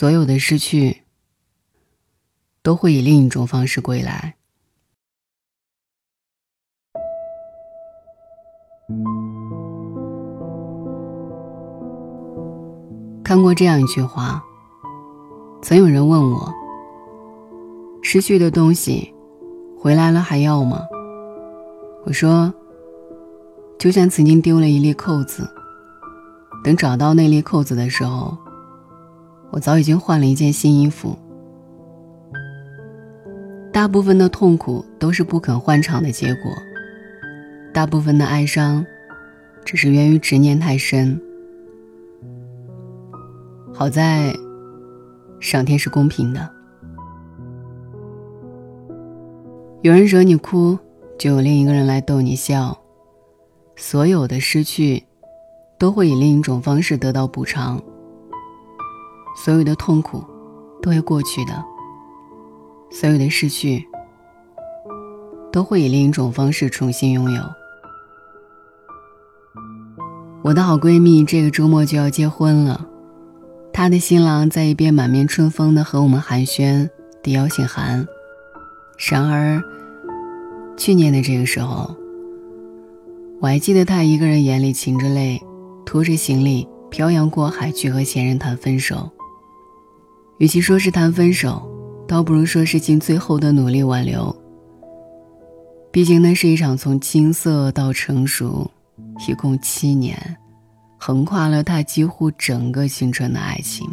所有的失去都会以另一种方式归来。看过这样一句话，曾有人问我：“失去的东西，回来了还要吗？”我说：“就像曾经丢了一粒扣子，等找到那粒扣子的时候，我早已经换了一件新衣服。”大部分的痛苦都是不肯换场的结果，大部分的哀伤，只是源于执念太深。好在，上天是公平的。有人惹你哭，就有另一个人来逗你笑。所有的失去，都会以另一种方式得到补偿。所有的痛苦，都会过去的。所有的失去，都会以另一种方式重新拥有。我的好闺蜜这个周末就要结婚了。她的新郎在一边满面春风的和我们寒暄递邀请函，然而，去年的这个时候，我还记得他一个人眼里噙着泪，拖着行李漂洋过海去和前任谈分手。与其说是谈分手，倒不如说是尽最后的努力挽留。毕竟那是一场从青涩到成熟，一共七年。横跨了他几乎整个青春的爱情，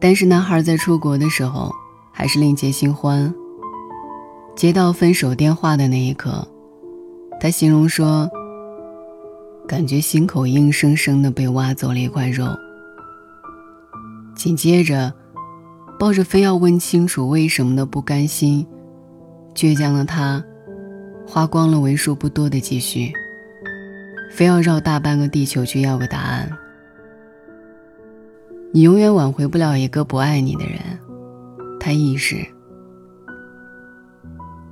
但是男孩在出国的时候还是另结新欢。接到分手电话的那一刻，他形容说：“感觉心口硬生生的被挖走了一块肉。”紧接着，抱着非要问清楚为什么的不甘心，倔强的他，花光了为数不多的积蓄。非要绕大半个地球去要个答案。你永远挽回不了一个不爱你的人，他意识。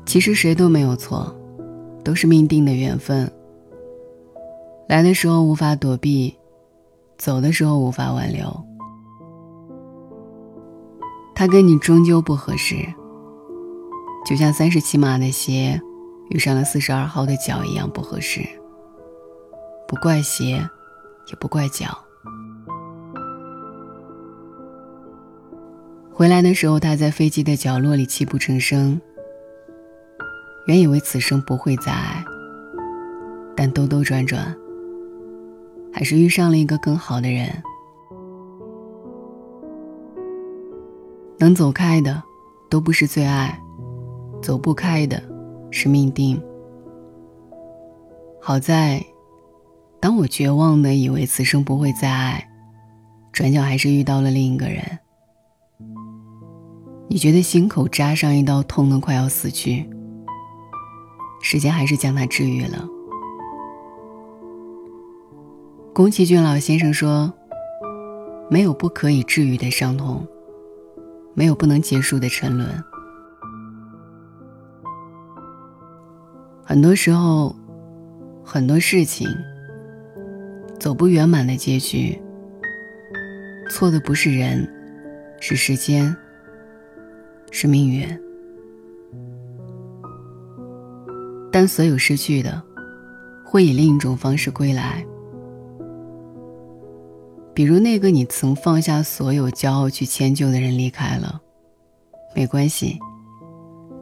其实谁都没有错，都是命定的缘分。来的时候无法躲避，走的时候无法挽留。他跟你终究不合适，就像三十七码的鞋遇上了四十二号的脚一样不合适。不怪鞋，也不怪脚。回来的时候，他在飞机的角落里泣不成声。原以为此生不会再爱，但兜兜转转，还是遇上了一个更好的人。能走开的，都不是最爱；走不开的，是命定。好在。当我绝望的以为此生不会再爱，转角还是遇到了另一个人。你觉得心口扎上一刀，痛得快要死去。时间还是将它治愈了。宫崎骏老先生说：“没有不可以治愈的伤痛，没有不能结束的沉沦。”很多时候，很多事情。走不圆满的结局，错的不是人，是时间，是命运。但所有失去的，会以另一种方式归来。比如那个你曾放下所有骄傲去迁就的人离开了，没关系，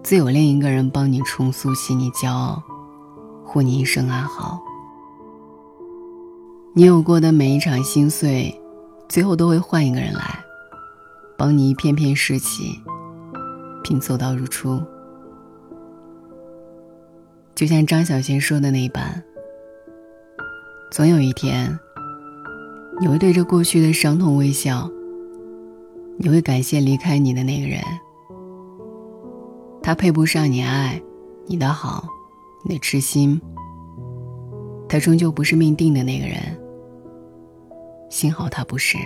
自有另一个人帮你重塑起你骄傲，护你一生安好。你有过的每一场心碎，最后都会换一个人来，帮你一片片拾起，拼凑到如初。就像张小娴说的那般，总有一天，你会对着过去的伤痛微笑，你会感谢离开你的那个人，他配不上你爱，你的好，你的痴心，他终究不是命定的那个人。幸好他不是。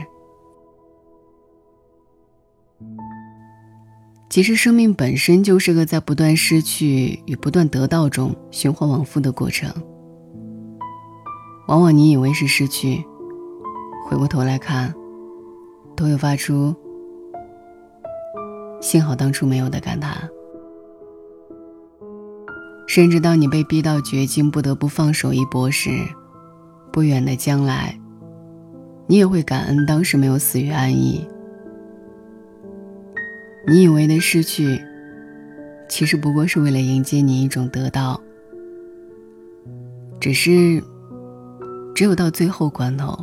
其实，生命本身就是个在不断失去与不断得到中循环往复的过程。往往你以为是失去，回过头来看，都会发出“幸好当初没有”的感叹。甚至当你被逼到绝境，不得不放手一搏时，不远的将来，你也会感恩当时没有死于安逸。你以为的失去，其实不过是为了迎接你一种得到。只是，只有到最后关头，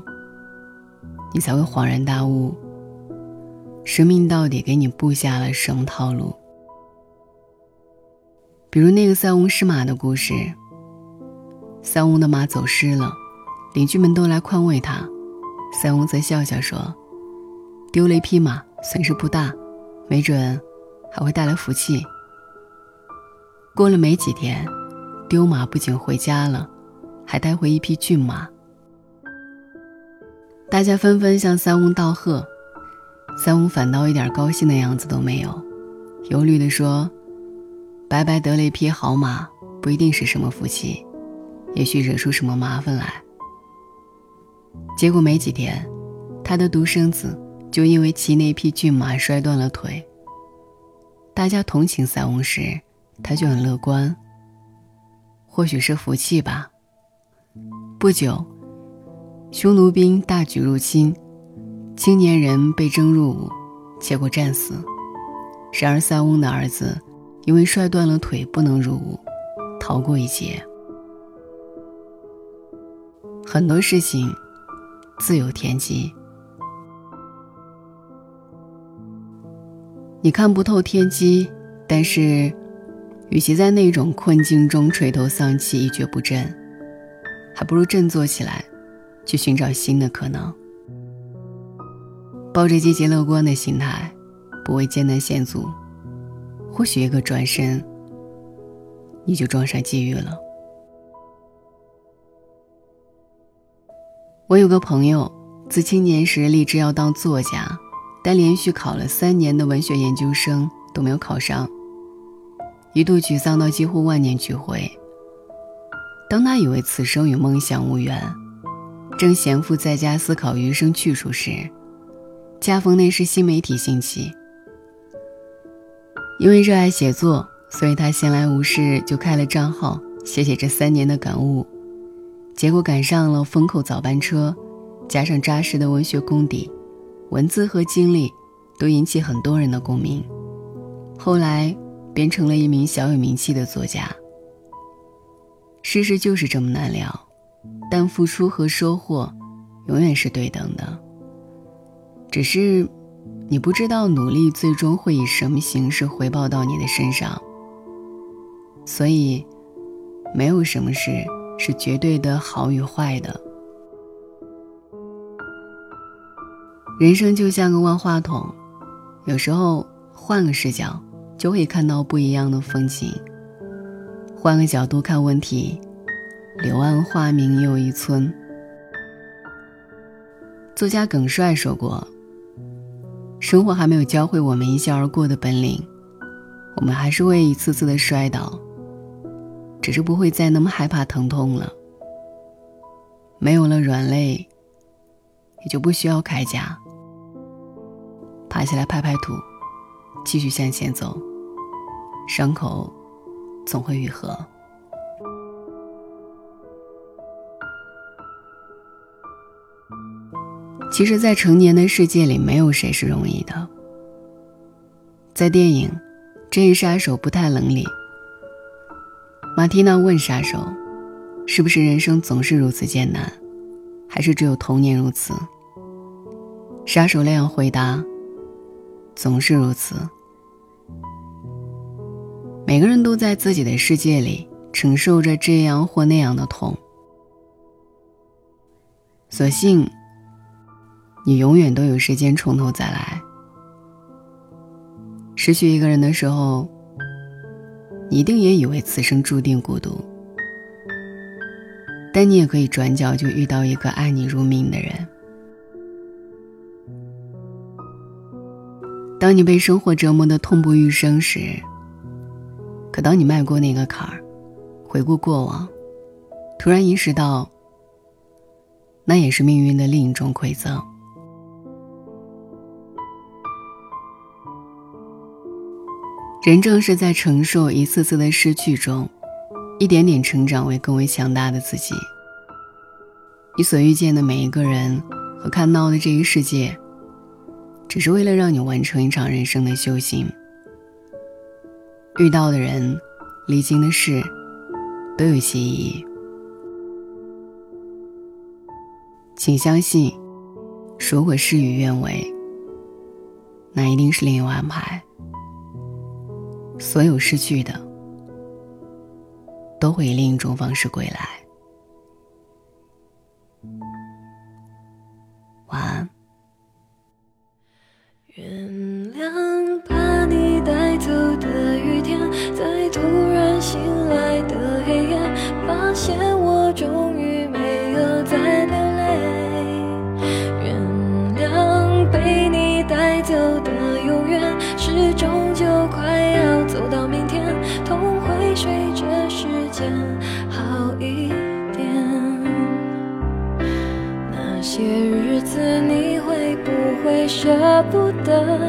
你才会恍然大悟，生命到底给你布下了什么套路。比如那个塞翁失马的故事，塞翁的马走失了，邻居们都来宽慰他，塞翁则笑笑说：“丢了一匹马，损失不大，没准还会带来福气。”过了没几天，丢马不仅回家了。还带回一匹骏马，大家纷纷向三翁道贺，三翁反倒一点高兴的样子都没有，忧虑地说：“白白得了一匹好马，不一定是什么福气，也许惹出什么麻烦来。”结果没几天，他的独生子就因为骑那匹骏马摔断了腿。大家同情三翁时，他就很乐观。或许是福气吧。不久，匈奴兵大举入侵，青年人被征入伍，结果战死。然而塞翁的儿子因为摔断了腿不能入伍，逃过一劫。很多事情自有天机，你看不透天机，但是，与其在那种困境中垂头丧气、一蹶不振。还不如振作起来，去寻找新的可能。抱着积极乐观的心态，不畏艰难险阻，或许一个转身，你就撞上机遇了。我有个朋友，自青年时立志要当作家，但连续考了三年的文学研究生都没有考上，一度沮丧到几乎万念俱灰。当他以为此生与梦想无缘，正闲赋在家思考余生去处时，恰逢那时新媒体兴起。因为热爱写作，所以他闲来无事就开了账号，写写这三年的感悟。结果赶上了风口早班车，加上扎实的文学功底，文字和经历都引起很多人的共鸣。后来，变成了一名小有名气的作家。世事就是这么难料，但付出和收获永远是对等的。只是你不知道努力最终会以什么形式回报到你的身上。所以，没有什么事是绝对的好与坏的。人生就像个万花筒，有时候换个视角就会看到不一样的风景。换个角度看问题，柳暗花明又一村。作家耿帅说过：“生活还没有教会我们一笑而过的本领，我们还是会一次次的摔倒，只是不会再那么害怕疼痛了。没有了软肋，也就不需要铠甲。爬起来拍拍土，继续向前走，伤口。”总会愈合。其实，在成年的世界里，没有谁是容易的。在电影《这一杀手不太冷》里，马蒂娜问杀手：“是不是人生总是如此艰难，还是只有童年如此？”杀手那样回答：“总是如此。”每个人都在自己的世界里承受着这样或那样的痛，所幸，你永远都有时间从头再来。失去一个人的时候，你一定也以为此生注定孤独，但你也可以转角就遇到一个爱你如命的人。当你被生活折磨的痛不欲生时，可当你迈过那个坎儿，回顾过往，突然意识到，那也是命运的另一种馈赠。人正是在承受一次次的失去中，一点点成长为更为强大的自己。你所遇见的每一个人和看到的这一世界，只是为了让你完成一场人生的修行。遇到的人，历经的事，都有些意义。请相信，如果事与愿违，那一定是另有安排。所有失去的，都会以另一种方式归来。好一点。那些日子你会不会舍不得？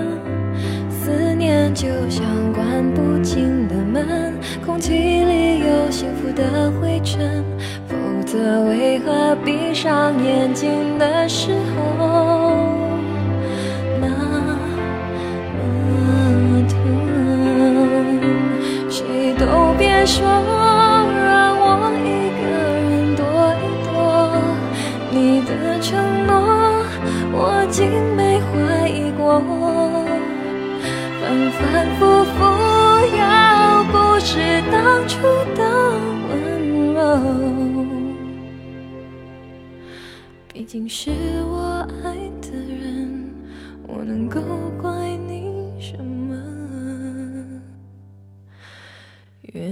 思念就像关不紧的门，空气里有幸福的灰尘，否则为何闭上眼睛的时候那么疼？谁都别说过。反反复复，要不是当初的温柔，毕竟是我爱的人，我能够怪你什么？原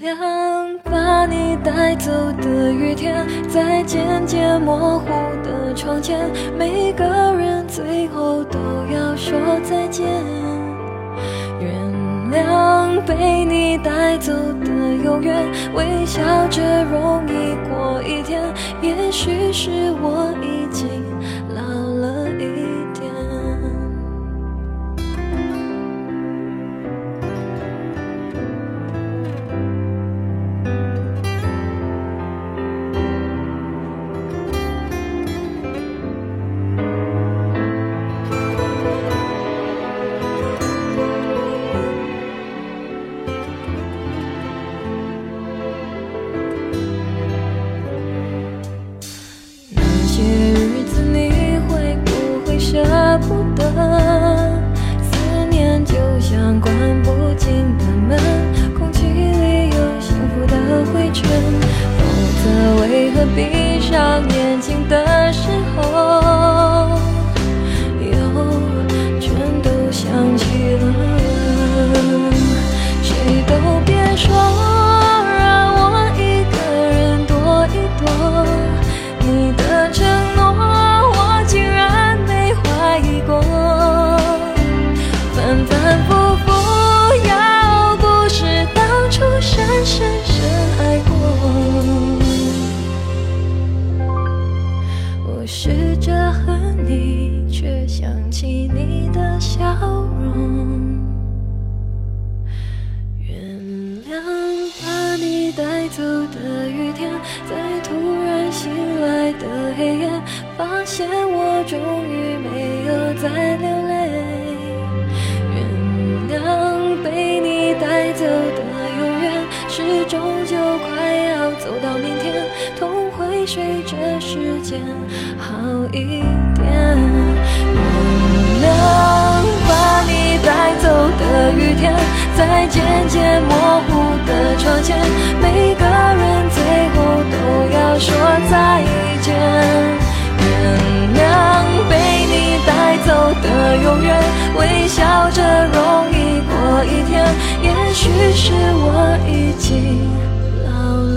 谅把你带走的雨天，在渐渐模糊窗前，每个人最后都要说再见。原谅被你带走的永远，微笑着容易过一天。也许是我已经闭上眼睛的时候，现我终于没有再流泪。原谅被你带走的永远，是终究快要走到明天，痛会随着时间好一点。原谅把你带走的雨天，在渐渐模糊的窗前，每个人最后都要说再见。原谅被你带走的永远，微笑着容易过一天。也许是我已经老了